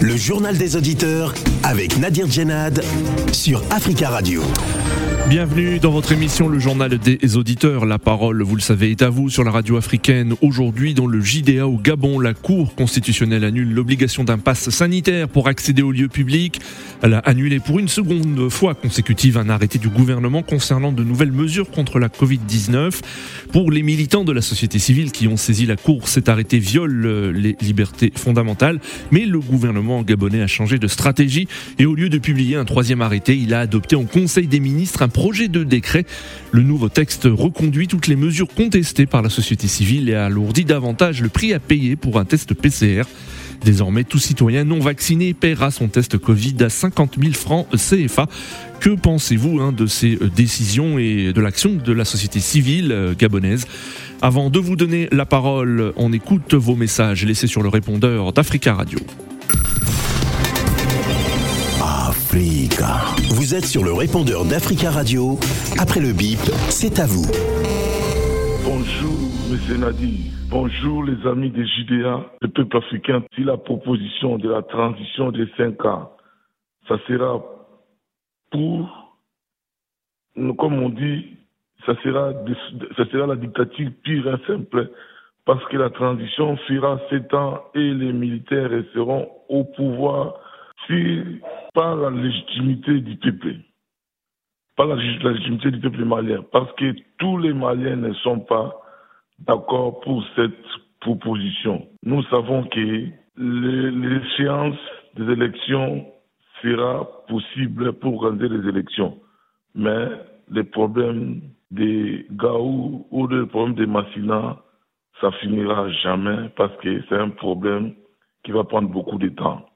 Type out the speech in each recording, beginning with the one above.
Le journal des auditeurs avec Nadir Djenad sur Africa Radio. Bienvenue dans votre émission Le Journal des auditeurs. La parole, vous le savez, est à vous sur la radio africaine. Aujourd'hui, dans le JDA au Gabon, la Cour constitutionnelle annule l'obligation d'un pass sanitaire pour accéder aux lieux publics. Elle a annulé pour une seconde fois consécutive un arrêté du gouvernement concernant de nouvelles mesures contre la Covid-19. Pour les militants de la société civile qui ont saisi la Cour, cet arrêté viole les libertés fondamentales. Mais le gouvernement gabonais a changé de stratégie et au lieu de publier un troisième arrêté, il a adopté en Conseil des ministres un projet de décret. Le nouveau texte reconduit toutes les mesures contestées par la société civile et alourdit davantage le prix à payer pour un test PCR. Désormais, tout citoyen non vacciné paiera son test Covid à 50 000 francs CFA. Que pensez-vous hein, de ces décisions et de l'action de la société civile euh, gabonaise? Avant de vous donner la parole, on écoute vos messages laissés sur le répondeur d'Africa Radio. Africa. Vous êtes sur le répondeur d'Africa Radio. Après le bip, c'est à vous. Bonjour, M. Nadi. Bonjour, les amis des JDA, le peuple africain. Si la proposition de la transition des 5 ans, ça sera pour, comme on dit, ça sera, ça sera la dictature pire et simple, parce que la transition fera 7 ans et les militaires resteront au pouvoir si par la légitimité du peuple, par la, légitimité du peuple malien, parce que tous les Maliens ne sont pas d'accord pour cette proposition. Nous savons que l'échéance des élections sera possible pour organiser les élections, mais les problèmes des Gaou ou les problèmes des Massina, ça finira jamais parce que c'est un problème qui va prendre beaucoup de temps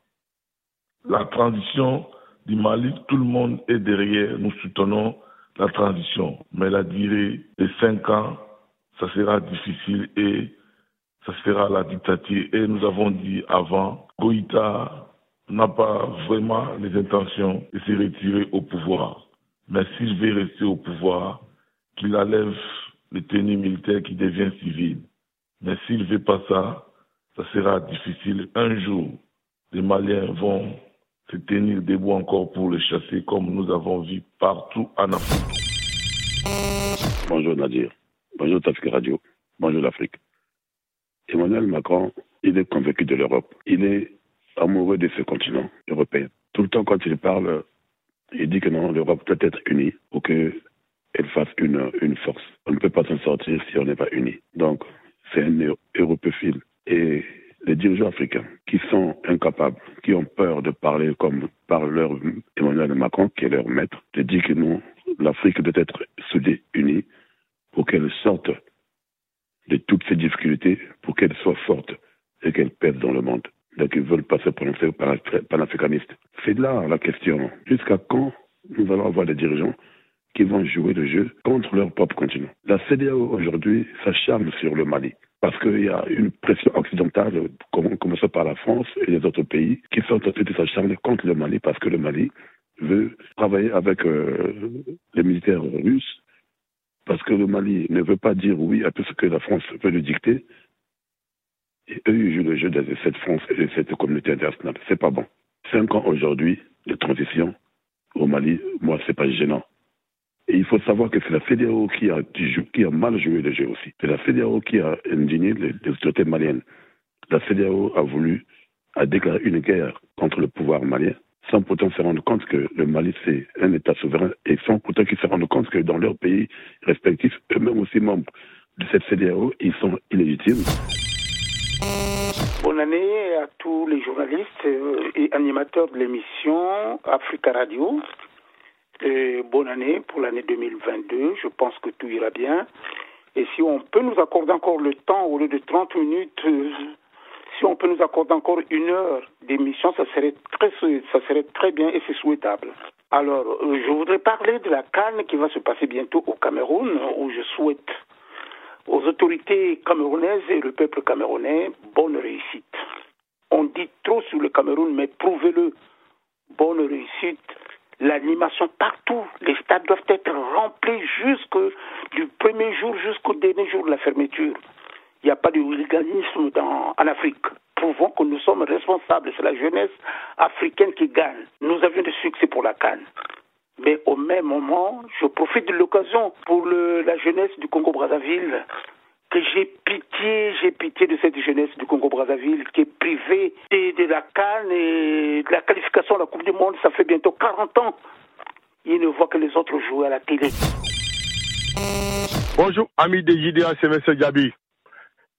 la transition du Mali, tout le monde est derrière, nous soutenons la transition. Mais la durée de cinq ans, ça sera difficile et ça sera la dictature. Et nous avons dit avant, Goïta n'a pas vraiment les intentions de se retirer au pouvoir. Mais s'il veut rester au pouvoir, qu'il enlève le tenue militaire qui devient civil. Mais s'il ne veut pas ça, ça sera difficile. Un jour, les Maliens vont se tenir debout encore pour le chasser comme nous avons vu partout en Afrique. Bonjour Nadir. Bonjour Tafika Radio. Bonjour l'Afrique. Emmanuel Macron, il est convaincu de l'Europe. Il est amoureux de ce continent européen. Tout le temps, quand il parle, il dit que non, l'Europe doit être unie pour qu'elle fasse une, une force. On ne peut pas s'en sortir si on n'est pas unis. Donc, c'est un européophile. Et les dirigeants africains qui sont incapables, qui ont peur de parler comme parle leur Emmanuel Macron, qui est leur maître, de dire que non, l'Afrique doit être soudée, unie, pour qu'elle sorte de toutes ces difficultés, pour qu'elle soit forte et qu'elle pèse dans le monde. Donc ils veulent pas se prononcer panafricanistes. C'est là la question. Jusqu'à quand nous allons avoir des dirigeants qui vont jouer le jeu contre leur propre continent La CDAO aujourd'hui s'acharne sur le Mali parce qu'il y a une pression occidentale, commençant par la France et les autres pays, qui sont en train de s'acharner contre le Mali parce que le Mali veut travailler avec euh, les militaires russes, parce que le Mali ne veut pas dire oui à tout ce que la France veut lui dicter. Et eux, ils jouent le jeu de cette France et de cette communauté internationale. C'est pas bon. Cinq ans aujourd'hui de transition au Mali, moi, c'est pas gênant. Et il faut savoir que c'est la CDAO qui a, mal joué le jeu aussi. C'est la CDAO qui a indigné les, autorités maliennes. La CDAO a voulu, a une guerre contre le pouvoir malien sans pourtant se rendre compte que le Mali, c'est un État souverain et sans pourtant qu'ils se rendent compte que dans leurs pays respectifs, eux-mêmes aussi membres de cette CDAO, ils sont illégitimes. Bonne année à tous les journalistes et animateurs de l'émission Africa Radio bonne année pour l'année 2022. Je pense que tout ira bien. Et si on peut nous accorder encore le temps, au lieu de 30 minutes, euh, si on peut nous accorder encore une heure d'émission, ça serait très, ça serait très bien et c'est souhaitable. Alors, euh, je voudrais parler de la Cannes qui va se passer bientôt au Cameroun, où je souhaite aux autorités camerounaises et le peuple camerounais bonne réussite. On dit trop sur le Cameroun, mais prouvez-le. Bonne réussite l'animation partout. Les stades doivent être remplis jusque du premier jour jusqu'au dernier jour de la fermeture. Il n'y a pas de hooliganisme dans, en Afrique. Prouvons que nous sommes responsables. C'est la jeunesse africaine qui gagne. Nous avions du succès pour la Cannes. Mais au même moment, je profite de l'occasion pour la jeunesse du Congo-Brazzaville que j'ai pitié, j'ai pitié de cette jeunesse du Congo-Brazzaville qui est privée de, la Cannes et de la qualification à la Coupe du Monde. Ça fait bientôt 40 ans. Ils ne voient que les autres jouer à la télé. Bonjour, amis des JDA, c'est M. Gabi.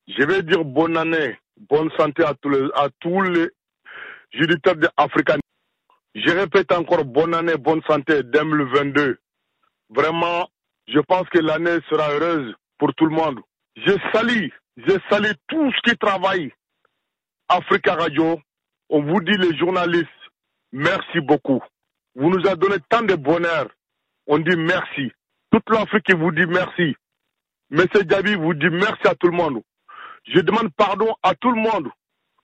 Je vais dire bonne année, bonne santé à tous les, à tous les africains. Je répète encore bonne année, bonne santé 2022. Vraiment, je pense que l'année sera heureuse pour tout le monde. Je salue, je salue tous qui travaillent. Africa Radio, on vous dit les journalistes, merci beaucoup. Vous nous avez donné tant de bonheur. On dit merci. Toute l'Afrique vous dit merci. Monsieur Gabi vous dit merci à tout le monde. Je demande pardon à tout le monde.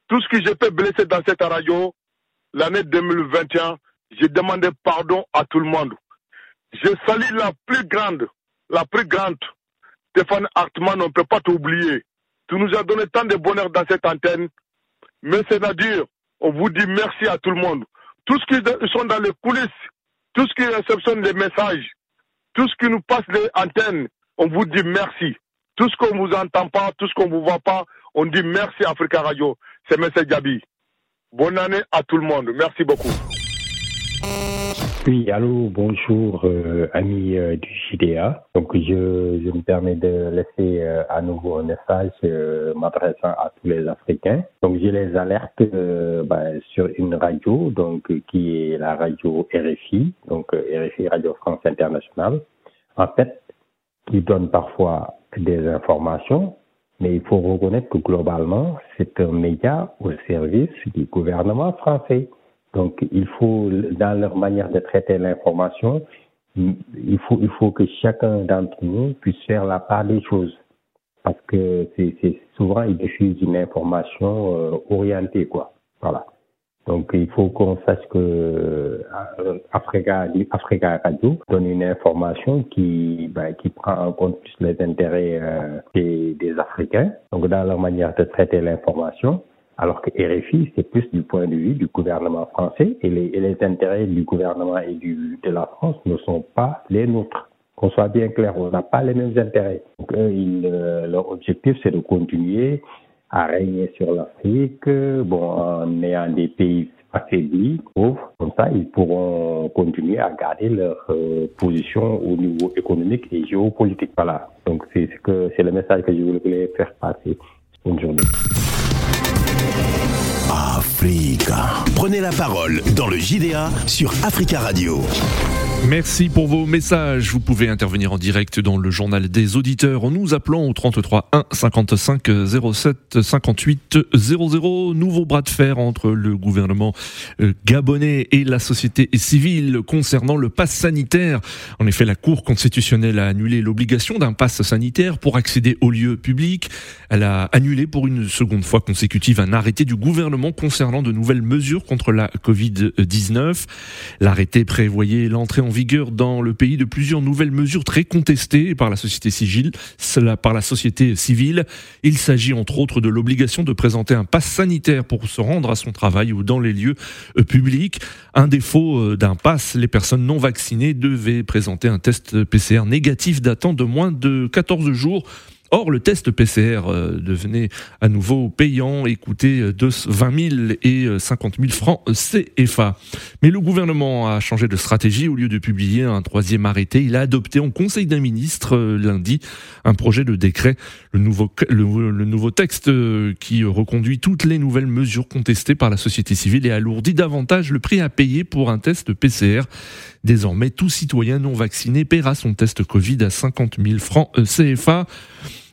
Tout ce que j'ai fait blesser dans cette radio, l'année 2021, j'ai demandé pardon à tout le monde. Je salue la plus grande, la plus grande, Stéphane Hartmann, on ne peut pas t'oublier. Tu nous as donné tant de bonheur dans cette antenne. Mais c'est-à-dire, on vous dit merci à tout le monde. Tous ceux qui sont dans les coulisses, tous ceux qui réceptionnent les messages, tous ceux qui nous passent les antennes, on vous dit merci. Tout ce qu'on ne vous entend pas, tout ce qu'on ne vous voit pas, on dit merci Africa Radio. C'est M. Gabi. Bonne année à tout le monde. Merci beaucoup. Oui, allô, bonjour, euh, amis euh, du JDA. Donc, je, me permets de laisser euh, à nouveau un message m'adressant à tous les Africains. Donc, je les alerte ben, sur une radio, donc qui est la radio RFI, donc RFI Radio France Internationale. En fait, qui donne parfois des informations, mais il faut reconnaître que globalement, c'est un média au service du gouvernement français. Donc, il faut, dans leur manière de traiter l'information, il faut, que chacun d'entre nous puisse faire la part des choses. Parce que souvent, ils diffusent une information euh, orientée, quoi. Voilà. Donc, il faut qu'on sache que euh, Africa, Africa Radio donne une information qui, ben, prend en compte les intérêts euh, des, Africains, donc dans leur manière de traiter l'information, alors que RFI, c'est plus du point de vue du gouvernement français et les, intérêts du gouvernement et de la France ne sont pas les nôtres. Qu'on soit bien clair, on n'a pas les mêmes intérêts. Donc, euh, leur objectif, c'est de continuer à régner sur l'Afrique, bon, en ayant des pays affaiblis, pauvres, comme ça, ils pourront continuer à garder leur euh, position au niveau économique et géopolitique. Voilà. Donc, c'est le message que je voulais faire passer. Bonne journée. Prenez la parole dans le JDA sur Africa Radio. Merci pour vos messages. Vous pouvez intervenir en direct dans le journal des auditeurs en nous appelant au 33 1 55 07 58 00. Nouveau bras de fer entre le gouvernement euh, gabonais et la société civile concernant le pass sanitaire. En effet, la Cour constitutionnelle a annulé l'obligation d'un pass sanitaire pour accéder aux lieux publics. Elle a annulé pour une seconde fois consécutive un arrêté du gouvernement concernant de nouvelles mesures contre la Covid-19. L'arrêté prévoyait l'entrée en vigueur dans le pays de plusieurs nouvelles mesures très contestées par la société civile. Par la société civile. Il s'agit entre autres de l'obligation de présenter un pass sanitaire pour se rendre à son travail ou dans les lieux euh, publics. Un défaut euh, d'un pass, les personnes non vaccinées devaient présenter un test PCR négatif datant de moins de 14 jours Or, le test PCR euh, devenait à nouveau payant et coûtait 20 000 et 50 000 francs CFA. Mais le gouvernement a changé de stratégie. Au lieu de publier un troisième arrêté, il a adopté en Conseil d'un ministre euh, lundi un projet de décret, le nouveau, le, nouveau texte euh, qui reconduit toutes les nouvelles mesures contestées par la société civile et alourdit davantage le prix à payer pour un test PCR. Désormais, tout citoyen non vacciné paiera son test Covid à 50 000 francs CFA.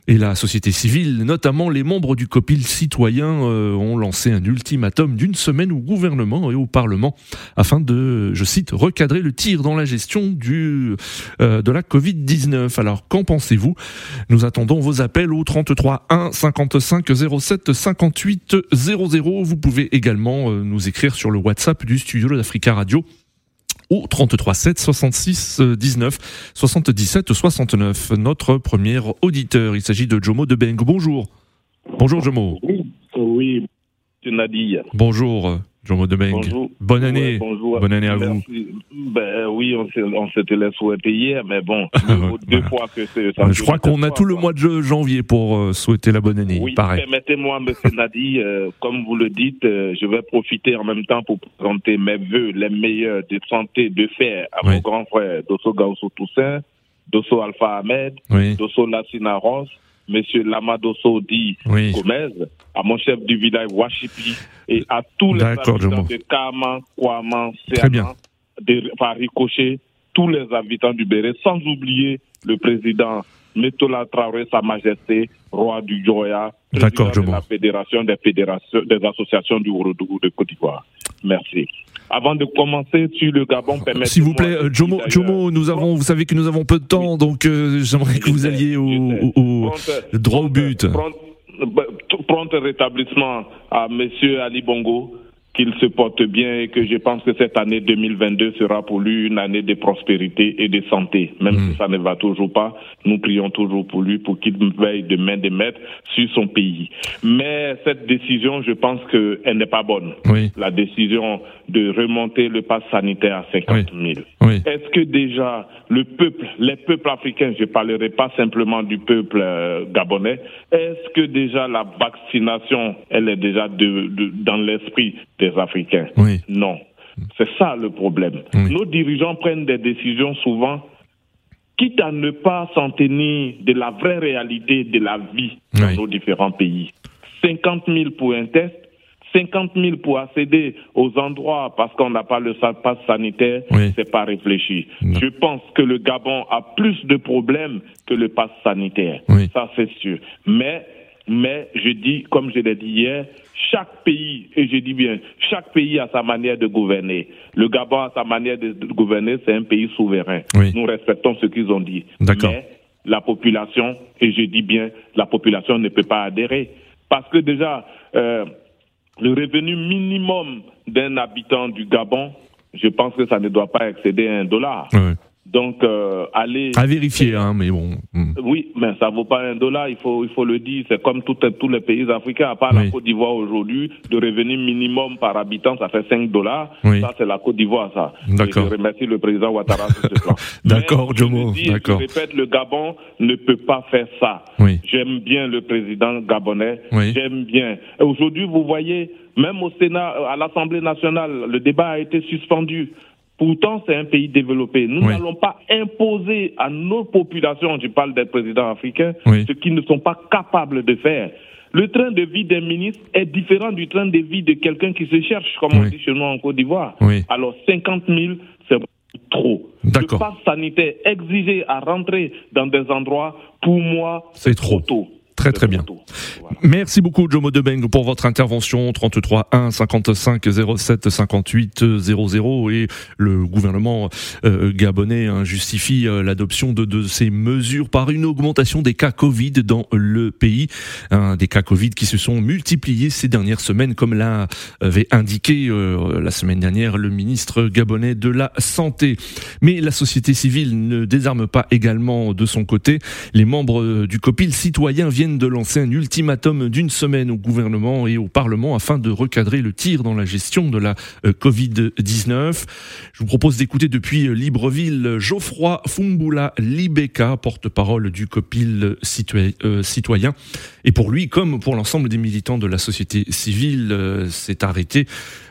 Et la société civile, notamment les membres du COPIL citoyen, euh, ont lancé un ultimatum d'une semaine au gouvernement et au Parlement afin de, je cite, recadrer le tir dans la gestion euh, de la Covid-19. Alors, qu'en pensez-vous? Nous attendons vos appels au 33 1 55 07 58 00. Vous pouvez également euh, nous écrire sur le WhatsApp du studio d'Africa Radio au 33 7 66 19 77 69. Notre premier auditeur, il s'agit de Jomo de Beng. Bonjour. Bonjour Jomo. Oui, Nadir. Bonjour. Jean Bonjour. Bonne année. Bonne année à vous. Ben, oui, on, on s'était laissé souhaiter hier, mais bon, deux fois que c'est. Je crois qu'on a tout le mois de janvier pour euh, souhaiter la bonne année. Oui, permettez-moi, M. Nadi, euh, comme vous le dites, euh, je vais profiter en même temps pour présenter mes voeux les meilleurs de santé de fer à mon grand frère Dosso Gausso Toussaint, Dosso Alpha Ahmed, Dosso Lassina Ross, Monsieur Lamadoso Di Gomez, à mon chef du village Washipi et à tous les habitants de Kama, Kwama, Serna, de, ricochet, tous les habitants du Béret, sans oublier le président Metola Traoré, Sa Majesté, roi du Joya, président de la Fédération des fédérations, des associations du Ourodougou de Côte d'Ivoire. Merci. Avant de commencer sur le Gabon, permettez-moi. S'il vous plaît, euh, Jomo, Jomo, nous avons, vous savez que nous avons peu de temps, donc euh, j'aimerais que vous alliez au, au, droit au but. Prompt rétablissement à Monsieur Ali Bongo qu'il se porte bien et que je pense que cette année 2022 sera pour lui une année de prospérité et de santé. Même si hmm. ça ne va toujours pas, nous prions toujours pour lui pour qu'il veille de main de maître sur son pays. Mais cette décision, je pense qu'elle n'est pas bonne. Oui. La décision de remonter le pass sanitaire à 50 000. Oui. Est-ce que déjà le peuple, les peuples africains, je parlerai pas simplement du peuple euh, gabonais, est-ce que déjà la vaccination, elle est déjà de, de, dans l'esprit des Africains. Oui. Non. C'est ça le problème. Nos dirigeants prennent des décisions souvent, quitte à ne pas s'en tenir de la vraie réalité de la vie dans nos différents pays. 50 000 pour un test, 50 000 pour accéder aux endroits parce qu'on n'a pas le passe sanitaire, c'est pas réfléchi. Je pense que le Gabon a plus de problèmes que le passe sanitaire. Ça, c'est sûr. Mais mais je dis, comme je l'ai dit hier, chaque pays, et je dis bien, chaque pays a sa manière de gouverner. Le Gabon a sa manière de gouverner, c'est un pays souverain. Nous respectons ce qu'ils ont dit. Mais la population, et je dis bien, la population ne peut pas adhérer. Parce que déjà, euh, le revenu minimum d'un habitant du Gabon, je pense que ça ne doit pas excéder un dollar. Donc, euh, aller... À vérifier, hein, mais bon. Hmm. Oui, mais ça vaut pas un dollar, il faut, il faut le dire. C'est comme tout, tous les pays africains, à part la Côte d'Ivoire aujourd'hui, le revenu minimum par habitant, ça fait 5 dollars. Ça, c'est la Côte d'Ivoire, ça. D'accord. Je remercie le président Ouattara sur ce plan. D'accord, Jomo. D'accord. Je répète, le Gabon ne peut pas faire ça. Oui. J'aime bien le président gabonais. Oui. J'aime bien. Aujourd'hui, vous voyez, même au Sénat, à l'Assemblée nationale, le débat a été suspendu. Pourtant, c'est un pays développé. Nous n'allons pas imposer à nos populations, je parle des présidents africains, ce qu'ils ne sont pas capables de faire. Le train de vie des ministres est différent du train de vie de quelqu'un qui se cherche, comme on dit chez nous en Côte d'Ivoire. Alors, 50 000, c'est trop. Le pass sanitaire exigé à rentrer dans des endroits, pour moi, c'est trop tôt. Très très bien. Merci beaucoup Jomo Debeng pour votre intervention 33 1 55 07 58 00 et le gouvernement euh, gabonais hein, justifie euh, l'adoption de, de, ces mesures par une augmentation des cas Covid dans le pays, hein, des cas Covid qui se sont multipliés ces dernières semaines comme l'avait indiqué euh, la semaine dernière le ministre gabonais de la santé. Mais la société civile ne désarme pas également de son côté. Les membres du COPIL citoyen viennent de lancer un ultimatum d'une semaine au gouvernement et au Parlement afin de recadrer le tir dans la gestion de la euh, Covid-19. Je vous propose d'écouter depuis Libreville Geoffroy Fumbula Libeka, porte-parole du COPIL euh, citoyen. Et pour lui, comme pour l'ensemble des militants de la société civile, euh, cet arrêté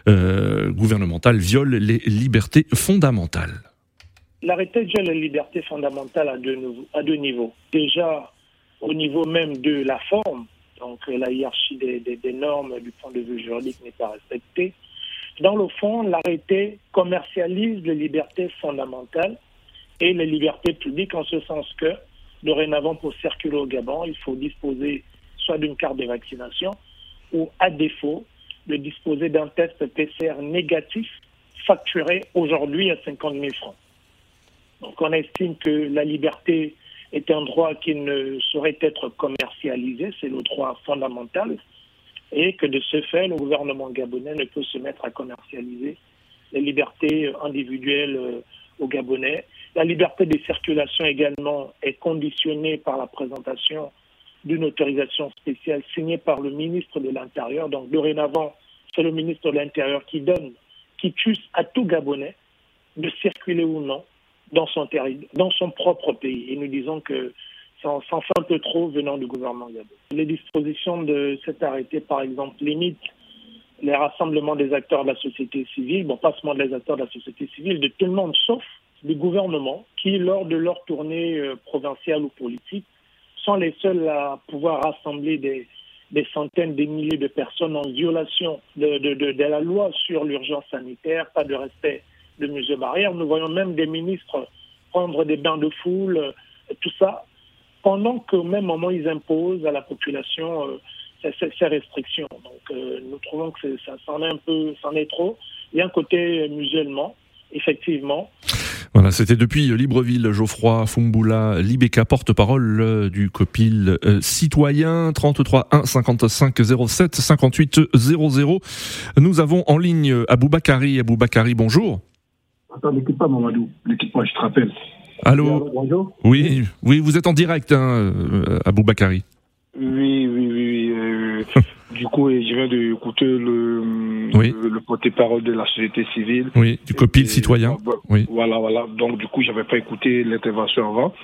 gouvernemental viole les libertés fondamentales. L'arrêté viole les libertés fondamentales à deux, à deux niveaux. Déjà, au niveau même de la forme, donc la hiérarchie des, normes du point de vue juridique n'est pas respectée. Dans le fond, l'arrêté commercialise les libertés fondamentales et les libertés publiques en ce sens que, dorénavant, pour circuler au Gabon, il faut disposer soit d'une carte de vaccination ou, à défaut, de disposer d'un test PCR négatif facturé aujourd'hui à 50 000 francs. Donc on estime que la liberté est un droit qui ne saurait être commercialisé, c'est le droit fondamental, et que de ce fait, le gouvernement gabonais ne peut se mettre à commercialiser les libertés individuelles euh, aux Gabonais. La liberté de circulation également est conditionnée par la présentation d'une autorisation spéciale signée par le ministre de l'Intérieur. Donc dorénavant, c'est le ministre de l'Intérieur qui donne, qui tue à tout Gabonais de circuler ou non dans son, dans son propre pays. Et nous disons que s'en fait un peu trop venant du gouvernement gabonais. Les dispositions de cet arrêté, par exemple, limitent les rassemblements des acteurs de la société civile, bon, pas seulement des acteurs de la société civile, de tout le monde, sauf du gouvernement, qui, lors de leur tournée euh, provinciale ou politique, sont les seuls à pouvoir rassembler des, centaines, des milliers de personnes en violation de la loi sur l'urgence sanitaire, pas de respect de mesures barrières. Nous voyons même des ministres prendre des bains de foule, euh, tout ça, pendant qu'au même moment, ils imposent à la population euh, ces, ces, restrictions. Donc, euh, nous trouvons que ça, ça en est un peu, c'en est trop. Il y a un côté musulman, effectivement. Voilà, c'était depuis Libreville, Geoffroy Fumbula Libeka, porte-parole du COPIL euh, citoyen, 33 1 55 07 58 00. Nous avons en ligne Aboubakari. Aboubakari, bonjour. Attends, n'écoute pas Mamadou, n'écoute pas, je te rappelle. Allô Bonjour. Oui, oui, vous êtes en direct, hein, Aboubakari. Oui, oui, oui. Euh, du coup, je viens d'écouter le, Oui. le, le porte-parole de la société civile. Oui, du COPIL citoyen. bah, Oui. Voilà, voilà. Donc, du coup, j'avais pas écouté l'intervention avant.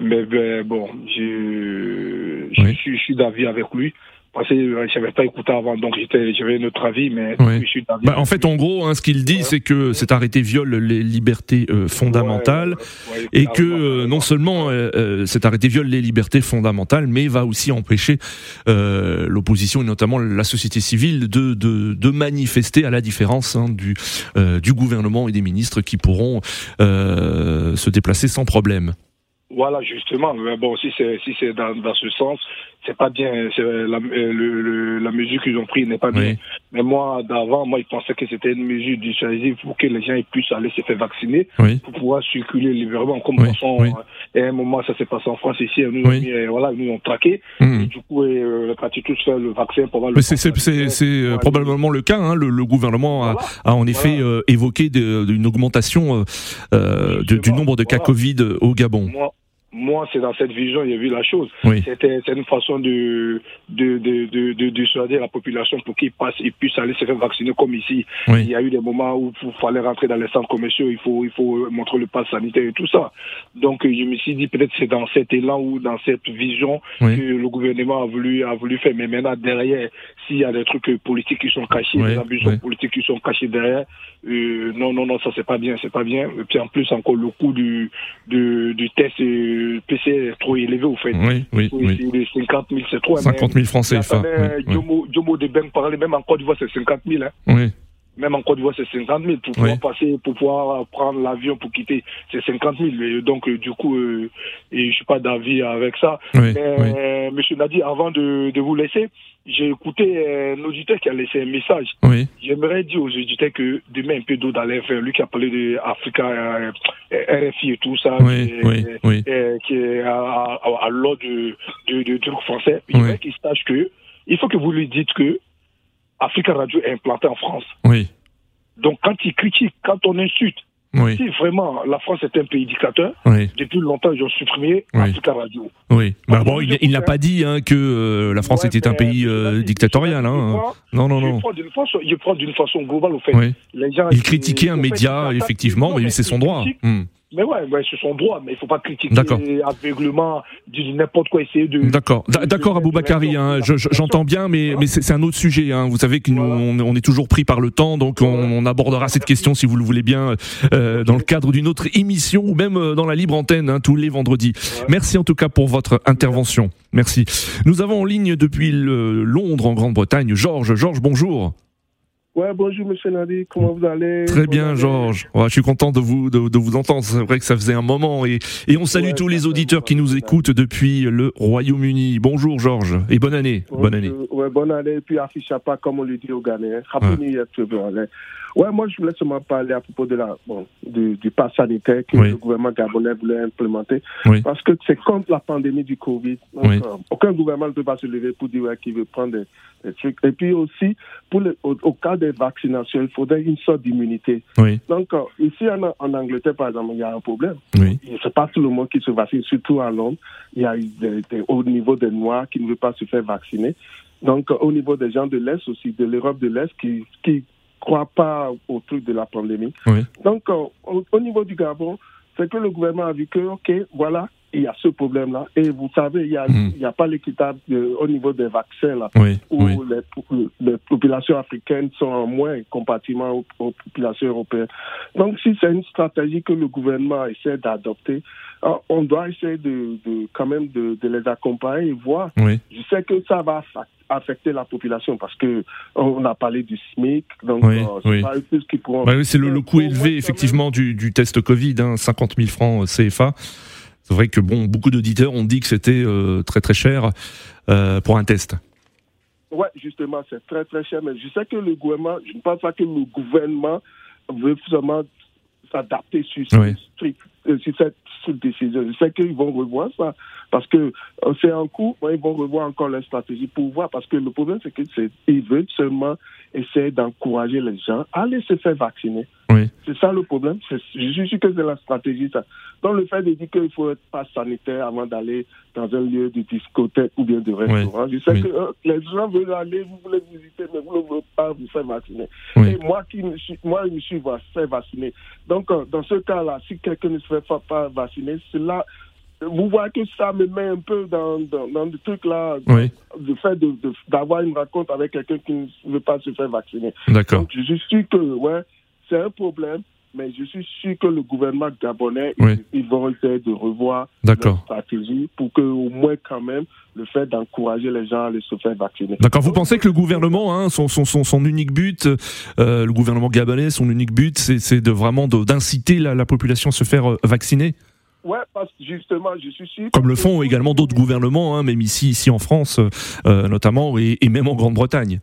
Mais ben, bon, je, je, Oui. suis, je suis d'avis avec lui. Euh, j'avais pas écouté avant, donc j'avais un autre avis, mais je suis. Bah, en fait, en gros, hein, ce qu'il dit, Ouais. c'est que cet arrêté viole les libertés euh, fondamentales. Ouais, et que euh, non seulement euh, cet arrêté viole les libertés fondamentales, mais va aussi empêcher euh, l'opposition et notamment la société civile de, de, de manifester à la différence hein, du, euh, du gouvernement et des ministres qui pourront euh, se déplacer sans problème. Voilà, justement. Mais bon, si c'est si c'est dans, dans ce sens, c'est pas bien. C'est la, euh, le, le- la mesure qu'ils ont prise n'est pas bien. Oui. Mais moi, d'avant, moi, je pensais que c'était une mesure dissuasive pour que les gens ils puissent aller se faire vacciner Oui, pour pouvoir circuler librement. Comme Oui, façon, oui. euh, à un moment, ça s'est passé en France ici. Nous, euh, voilà, ils nous ont traqué. Mmh. Et du coup, euh, le parti tous fait le vaccin pour le Mais c'est c'est- c'est- c'est, euh, Voilà. probablement le cas. Hein. Le, le gouvernement a, Voilà. a en effet Voilà. euh, évoqué de- d'une augmentation euh, euh, du Justement, nombre de cas voilà. Covid au Gabon. Moi, moi c'est dans cette vision, a vu la chose. Oui. C'était c'est une façon de de, de, de, de dissuader la population pour qu'ils passent, ils puissent aller se faire vacciner comme ici. Oui. Il y a eu des moments où il fallait rentrer dans les centres commerciaux, il faut, il faut montrer le pass sanitaire et tout ça. Donc je me suis dit peut-être c'est dans cet élan ou dans cette vision Oui. que le gouvernement a voulu, a voulu faire. Mais maintenant derrière, s'il y a des trucs politiques qui sont cachés, des ambitions politiques qui sont cachées derrière, euh, non, non, non, ça c'est pas bien, c'est pas bien. Et puis en plus encore le coût du, du, du test euh, PCR est trop élevé au fait. Oui, oui, Oui, les 50 000, c'est trop. 50 000 francs CFA. J'entendais oui, oui. De Ben parler, même en Côte d'Ivoire, c'est 50 000. Hein. Oui. Même en Côte d'Ivoire, c'est 50 000. Pour pouvoir passer, pour pouvoir prendre l'avion pour quitter, c'est 50 000. Et donc, euh, du coup, euh, et je suis pas d'avis avec ça. Oui, Mais, oui. euh, Monsieur Nadi, avant de, de vous laisser, j'ai écouté un auditeur qui a laissé un message. Oui. J'aimerais dire aux auditeurs que demain un peu d'eau dans lui qui a parlé de Africa, euh, euh, RFI et tout ça, Oui, qui oui, oui. euh, qui est à, à, à l'ordre de trucs français. Il Oui. qu'il sache que, il faut que vous lui dites que Africa Radio est implanté en France. Oui. Donc quand il critique, quand on insulte, Oui. si vraiment la France est un pays dictateur, Oui. depuis longtemps ils ont supprimé Oui. Africa Radio. Oui. Bah, bon, il, il n'a pas dit hein, que euh, la France Ouais, était un pays euh, dictatorial. Hein. Non, non, non. je prends d'une façon globale au fait. Oui. Les gens, Il critiquait un média, ils effectivement, mais c'est son ils droit. critiquent-. Mais ouais, ouais c'est son droit, mais il faut pas critiquer D'accord. aveuglement, n'importe quoi, essayer de. D'accord, d'accord, Aboubakari. Hein, je- je- j'entends bien, mais, mais c'est un autre sujet. Hein. Vous savez que nous, on est toujours pris par le temps, donc on, on abordera cette question, si vous le voulez bien, euh, dans le cadre d'une autre émission ou même euh, dans la libre antenne hein, tous les vendredis. Merci en tout cas pour votre intervention. Merci. Nous avons en ligne depuis le Londres, en Grande-Bretagne, Georges. Georges, bonjour. Ouais, bonjour Monsieur Nadi, comment vous allez? Très bien. Georges. Ouais, je suis content de vous de, de vous entendre. C'est vrai que ça faisait un moment et, et on salue Ouais, tous les auditeurs qui nous écoutent depuis le Royaume-Uni. Bonjour Georges et bonne année. Bonne année. Ouais, bonne année, et puis affiche pas comme on le dit aux Ghanéens. Ouais, moi je voulais seulement parler à propos de la, bon, du, du pass sanitaire que Oui. le gouvernement gabonais voulait implémenter. Oui. Parce que c'est contre la pandémie du Covid. Donc, Oui. euh, aucun gouvernement ne peut pas se lever pour dire ouais, qu'il veut prendre des, des trucs. Et puis aussi, pour le, au, au cas des vaccinations, il faudrait une sorte d'immunité. Oui, Donc, euh, ici en, en Angleterre, par exemple, il y a un problème. oui, C'est pas tout le monde qui se vaccine, surtout à Londres. Il y a des, des hauts niveaux de Noirs qui ne veulent pas se faire vacciner. Donc, au niveau des gens de l'Est aussi, de l'Europe de l'Est, qui qui croient pas au truc de la pandémie. Oui. Donc, euh, au, au niveau du Gabon, c'est que le gouvernement a vu que, OK, voilà, il y a ce problème-là. Et vous savez, il n'y a, y a pas l'équitable de- au niveau des vaccins, là, Oui, où oui. les, les populations africaines sont moins comparativement aux, aux populations européennes. Donc, si c'est une stratégie que le gouvernement essaie d'adopter, euh, on doit essayer de, de quand même de, de les accompagner et voir. Oui. Je sais que ça va affecter la population parce que on a parlé du SMIC, donc Oui, euh, c'est oui. pas eux qui pourront. Bah oui, c'est le, le coût élevé effectivement du, du test Covid, hein, 50 000 francs CFA. C'est vrai que bon, beaucoup d'auditeurs ont dit que c'était euh, très très cher euh, pour un test. Ouais, justement, c'est très très cher, mais je sais que le gouvernement, je ne pense pas que le gouvernement veut seulement s'adapter sur, Oui. euh, sur cette, décision. Je sais qu'ils vont revoir ça parce que c'est en cours, mais ils vont revoir encore leur stratégie pour voir parce que le problème c'est que c'est ils veulent seulement essayer d'encourager les gens à aller se faire vacciner. Oui. C'est ça le problème. Je suis sûr que c'est la stratégie ça. Donc le fait de dire qu'il faut être pas sanitaire avant d'aller dans un lieu de discothèque ou bien de restaurant, je sais Oui. que euh, les gens veulent aller, vous voulez visiter, mais vous ne voulez pas vous faire vacciner. Et moi qui me suis, moi je me suis fait vacciner. Donc euh, dans ce cas-là, si quelqu'un ne se fait pas- pas vacciner, c'est là vous voyez que ça me met un peu dans, dans, dans le truc là, Oui. le fait de- de- d'avoir une rencontre avec quelqu'un qui ne veut pas se faire vacciner. D'accord. Donc, je suis sûr que, ouais, c'est un problème, mais je suis sûr que le gouvernement gabonais, Oui. ils, ils vont essayer de revoir leur stratégie pour que, au moins, quand même, le fait d'encourager les gens à aller se faire vacciner. D'accord. Vous pensez que le gouvernement, hein, son, son, son, son unique but, euh, le gouvernement gabonais, son unique but, c'est de vraiment d'inciter la, la population à se faire euh, vacciner, Ouais, parce que justement, je suis sûr. comme le font également d'autres gouvernements, hein, même ici, ici en France, euh, notamment, et, et même en Grande-Bretagne.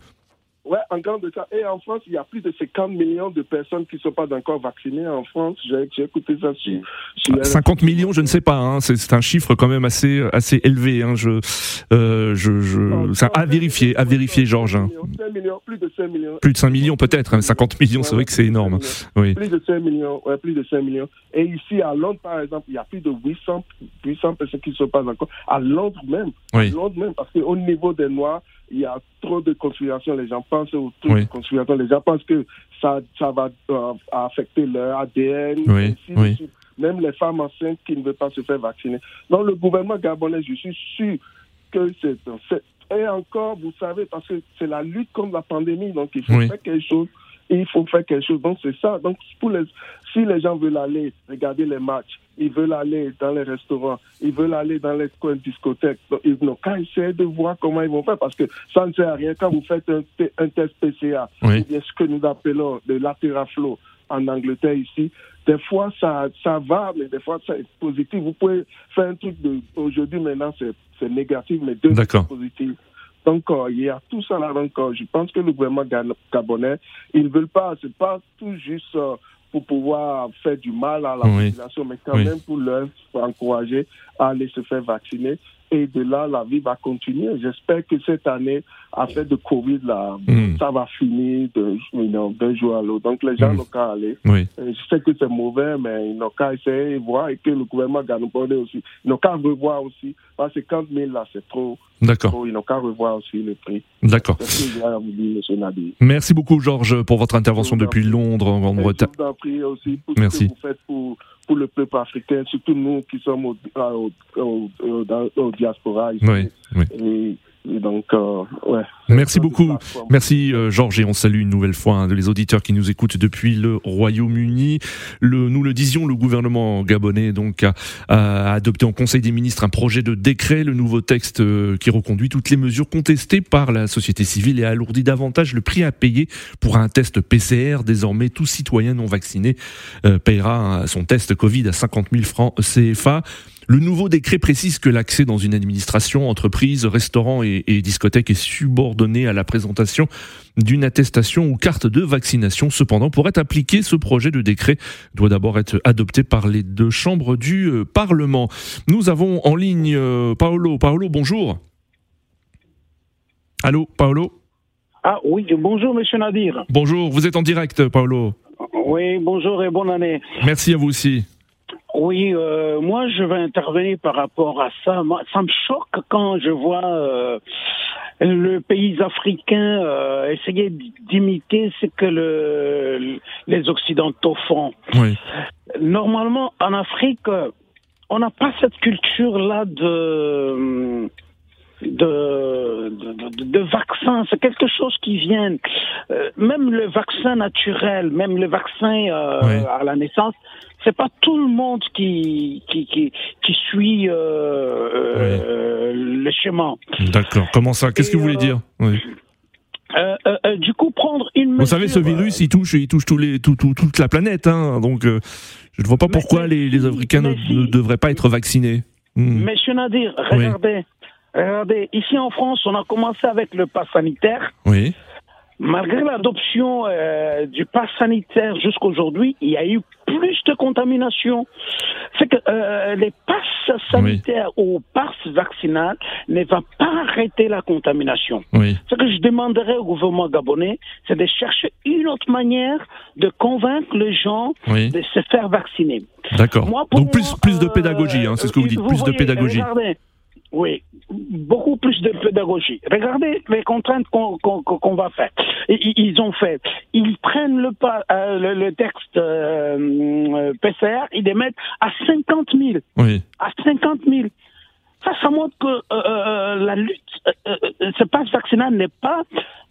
Ouais, en Grande-Bretagne. Et en France, il y a plus de 50 millions de personnes qui ne sont pas encore vaccinées en France. J'ai écouté ça sur. sur 50 millions, je ne sais pas. Hein, c'est un chiffre quand même assez assez élevé. Hein, je, euh, je, je, c'est à vérifier, à vérifier, Georges. hein. 5 millions, plus de 5 millions. Plus de 5 millions peut-être. hein, 50 millions, c'est vrai que c'est énorme. Oui. Plus de 5 millions, ouais, plus de 5 millions. Et ici, à Londres, par exemple, il y a plus de 800, 800 personnes qui ne sont pas encore. À Londres même. Oui. À Londres même, parce qu'au niveau des Noirs, il y a trop de conspiration. Les gens pensent au truc Oui. de conspiration. Les gens pensent que ça, ça va euh, affecter leur ADN. Oui, ainsi de oui. suite. Même les femmes enceintes qui ne veulent pas se faire vacciner. Donc, le gouvernement gabonais, je suis sûr que c'est Et encore, vous savez, parce que c'est la lutte contre la pandémie, donc il faut faire quelque chose. Il faut faire quelque chose. Donc, c'est ça. Donc, pour les, si les gens veulent aller regarder les matchs, ils veulent aller dans les restaurants, ils veulent aller dans les coins de discothèques, donc, ils n'ont qu'à essayer de voir comment ils vont faire parce que ça ne sert à rien quand vous faites un, te- un test PCA, Oui. ou bien ce que nous appelons le lateraflow en Angleterre ici. Des fois, ça, ça va, mais des fois, c'est positif. Vous pouvez faire un truc de aujourd'hui, maintenant, c'est négatif, mais demain, c'est positif. Donc, euh, il y a tout ça là. Donc, euh, je pense que le gouvernement ga- gabonais, ils ne veulent pas, c'est pas tout juste euh, pour pouvoir faire du mal à la Oui. population, mais quand Oui. même pour leur encourager à aller se faire vacciner. Et de là, la vie va continuer. J'espère que cette année, affaire de Covid, là, Mm. ça va finir d'un jour à l'autre. Donc, les gens Mm. n'ont qu'à aller. Oui. Euh, Je sais que c'est mauvais, mais ils n'ont qu'à essayer et voir et que le gouvernement gabonais aussi. Ils n'ont qu'à revoir aussi. Parce que 50 000 là, c'est trop. D'accord. Ils n'ont qu'à revoir aussi le prix. D'accord. Merci beaucoup, Georges, pour votre intervention depuis. Londres, en Et Grande-Bretagne. Merci. ce que vous faites pour, pour le peuple africain, surtout nous qui sommes au, au, au, au- dans- au diaspora ici. Oui, oui. Et, donc, euh, ouais. Merci beaucoup. Merci euh, Georges et on salue une nouvelle fois hein, les auditeurs qui nous écoutent depuis le Royaume-Uni. Nous le disions, le gouvernement gabonais donc a, a adopté en Conseil des ministres un projet de décret, le nouveau texte euh, qui reconduit toutes les mesures contestées par la société civile et alourdit davantage le prix à payer pour un test PCR. Désormais, tout citoyen non vacciné euh, payera un- son test Covid à 50 000 francs CFA. Le nouveau décret précise que l'accès dans une administration, entreprise, restaurant et, et discothèque est subordonné à la présentation d'une attestation ou carte de vaccination. Cependant, pour être appliqué, ce projet de décret doit d'abord être adopté par les deux chambres du euh, Parlement. Nous avons en ligne euh, Paolo. Paolo, bonjour. Allô, Paolo? Ah oui, bonjour Monsieur Nadir. Bonjour, vous êtes en direct, Paolo. Oui, bonjour et bonne année. Merci à vous aussi. Oui, euh, moi je vais intervenir par rapport à ça. Moi, ça me choque quand je vois euh, le pays africain euh, essayait d'imiter ce que le, les Occidentaux font. Oui. Normalement, en Afrique, on n'a pas cette culture-là de de, de, de vaccins. C'est quelque chose qui vient. Euh, même le vaccin naturel, même le vaccin euh, Oui. à la naissance, c'est pas tout le monde qui qui qui, qui suit euh, le schéma. D'accord. Comment ça? Qu'est-ce que vous voulez dire? Oui. Euh, euh, euh, du coup, prendre une Vous savez, ce virus, il touche, il touche tous les, tout, tout- toute la planète. Hein, donc, je ne vois pas pourquoi les, Africains ne, mais si. ne devraient pas être vaccinés. Hmm. Monsieur Nadir, regardez, regardez. Ici en France, on a commencé avec le pass sanitaire. Oui. Malgré l'adoption euh, du pass sanitaire jusqu'aujourd'hui, il y a eu plus de contamination. C'est que euh, les passes sanitaires ou pass vaccinal ne va pas arrêter la contamination. Oui. Ce que je demanderais au gouvernement gabonais, c'est de chercher une autre manière de convaincre les gens Oui. de se faire vacciner. D'accord. Donc plus, moi, plus de euh, pédagogie, hein, c'est ce que vous dites, plus de pédagogie. regardez, oui, beaucoup plus de pédagogie. Regardez les contraintes qu'on va faire. Ils ont fait. Ils prennent le, pas, euh, le, le texte euh, euh, PCR, ils les mettent à 50 000. Oui. À 50 000. Ça, ça montre que euh, la lutte, ce passe vaccinal n'est pas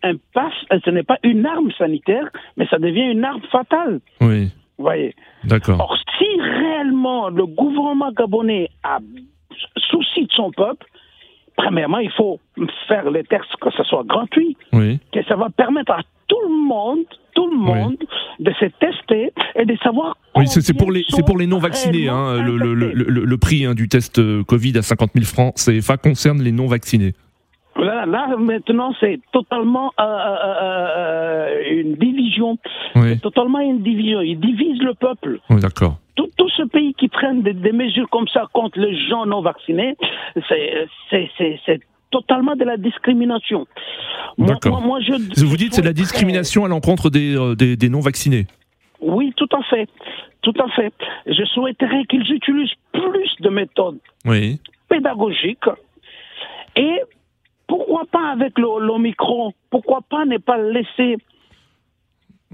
un passe, ce n'est pas une arme sanitaire, mais ça devient une arme fatale. Oui. Vous voyez. D'accord. Or, si réellement le gouvernement gabonais a souci de son peuple, premièrement, il faut faire les textes que ce soit gratuit, Oui. que ça va permettre à tout le monde, tout le monde, de se tester et de savoir. Oui, c'est pour les c'est pour les non vaccinés. Hein, réellement le, le, le, infectés. le- le prix hein, du test euh, Covid à 50 000 francs CFA concerne les non vaccinés. Là, maintenant, c'est totalement euh, euh, euh, une division. Oui. Totalement une division. Ils divisent le peuple. Oui, d'accord. Tout, tout ce pays qui prennent des, des mesures comme ça contre les gens non vaccinés, c'est- totalement de la discrimination. Moi- D'accord. moi- moi, je- Vous dites c'est de la discrimination à l'encontre des, euh, des, des non vaccinés. Oui, tout à fait. Tout à fait. Je souhaiterais qu'ils utilisent plus de méthodes Oui. pédagogiques et pourquoi pas avec l'Omicron Pourquoi pas ne pas laisser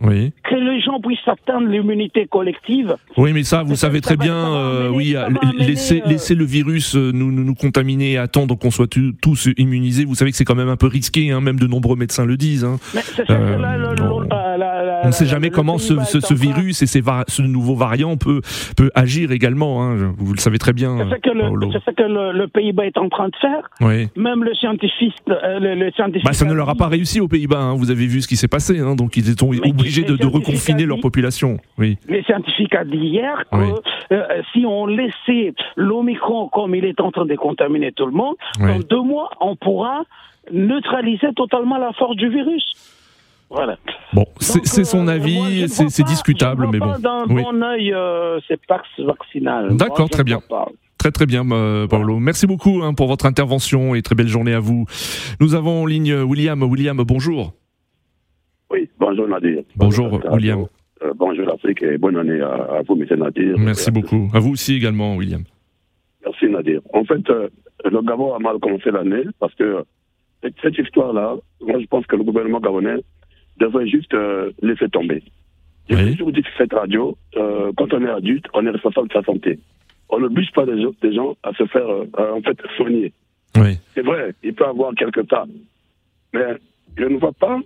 Oui. que les gens puissent atteindre l'immunité collective Oui, mais ça, vous Ça- savez ça très bien, ça euh, oui, ça euh, amener, laisser, euh, laisser le virus euh, nous, nous, nous contaminer et attendre qu'on soit tous immunisés. Vous savez que c'est quand même un peu risqué, hein, même de nombreux médecins le disent. hein. Mais ça Euh, là, le- on- la- la- la- On ne sait jamais comment ce, ce, virus et ces ce nouveau variant peut, peut agir également. hein. Vous le savez très bien, C'est ce que, le, que le, le Pays-Bas est en train de faire. Oui. Même le scientifique, le, le scientifique Bah, ça ne leur a pas réussi aux Pays-Bas. hein. Vous avez vu ce qui s'est passé. hein. Donc ils étaient Mais obligés de, reconfiner leur population. Oui. Les scientifiques a dit hier que Oui. euh, si on laissait l'Omicron comme il est en train de contaminer tout le monde, Oui. dans deux mois, on pourra neutraliser totalement la force du virus. Voilà. Bon, c'est c'est son euh, avis, c'est c'est discutable, mais bon. d'un Oui. bon œil euh, ces pax vaccinales. Moi, D'accord, très bien. pas. Très très bien, euh, Paolo. Merci beaucoup hein, pour votre intervention et très belle journée à vous. Nous avons en ligne William. William, bonjour. Oui, bonjour Nadir. Bonjour, William. Euh, bonjour l'Afrique et bonne année à, à vous, M. Nadir. Merci beaucoup. À vous aussi également, William. Merci Nadir. En fait, euh, le Gabon a mal commencé l'année parce que cette, histoire-là, moi je pense que le gouvernement gabonais devrait juste euh, laisser tomber. J'ai Oui. toujours dit que cette radio, quand on est adulte, on est responsable de sa santé. On n'oblige pas des gens, à se faire en fait soigner. Oui. C'est vrai, il peut avoir quelques cas. Mais je ne vois pas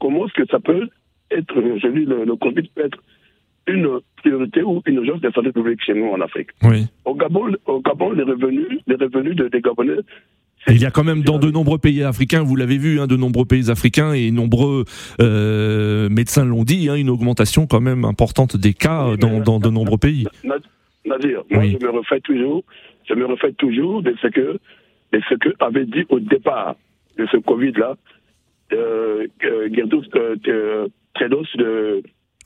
comment est-ce que ça peut être, je dis, le, le Covid peut être une priorité ou une urgence de santé publique chez nous en Afrique. Oui. Au Gabon, au Gabon les revenus, les revenus de- des Gabonais, Et il y a quand même dans de nombreux pays africains, vous l'avez vu, hein, de nombreux pays africains et nombreux euh, médecins l'ont dit, hein, une augmentation quand même importante des cas Oui, dans, dans de nombreux pays. Na- Nadir, moi Oui. je me refais toujours, je me refais toujours de ce que, de ce que avait dit au départ de ce Covid-là, euh, euh, que Tedros de,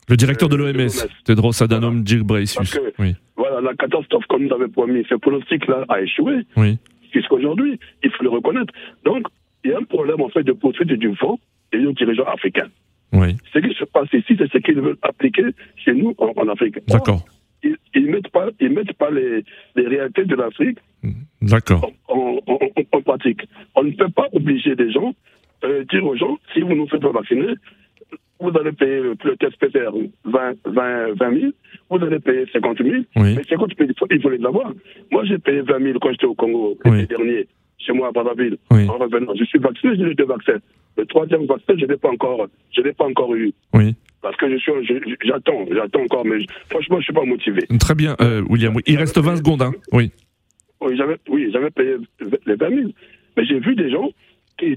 Le directeur de l'OMS. Tedros Adhanom Ghebreyesus. Oui. voilà, la catastrophe qu'on nous avait promis, ce pronostic-là a échoué. Oui. Jusqu'aujourd'hui, il faut le reconnaître. Donc, il y a un problème en fait de poursuite du vent et nos dirigeants africains. Oui. Ce qui se passe ici, c'est ce qu'ils veulent appliquer chez nous en, en Afrique. Or, D'accord. Ils, ils mettent pas, ils mettent pas les, les réalités de l'Afrique D'accord. en- en pratique. On ne peut pas obliger des gens, euh, dire aux gens, si vous ne nous faites pas vacciner, vous allez payer le, le test PCR 20, 20, 20 000, vous allez payer 50 000, Oui. mais 50 000, il faut, il faut les avoir. Moi, j'ai payé 20 000 quand j'étais au Congo l'été Oui. dernier, chez moi à Brazzaville. Oui. En revenant, je suis vacciné, j'ai les deux vaccins. Le troisième vaccin, je ne l'ai pas encore, je l'ai pas encore eu. Oui. Parce que je suis, j'attends, j'attends encore, mais je- franchement, je suis pas motivé. Très bien, euh, William. Oui. Il reste 20 secondes. Hein. Oui. Oui, j'avais, oui, j'avais payé les 20 000. Mais j'ai vu des gens qui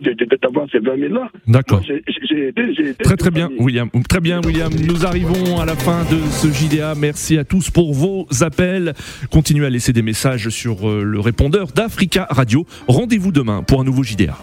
de, de- d'avoir ces 20 000 là. D'accord. Très très bien, famille. William. Très bien, William. Nous arrivons à la fin de ce JDA. Merci à tous pour vos appels. Continuez à laisser des messages sur euh, le répondeur d'Africa Radio. Rendez-vous demain pour un nouveau JDA.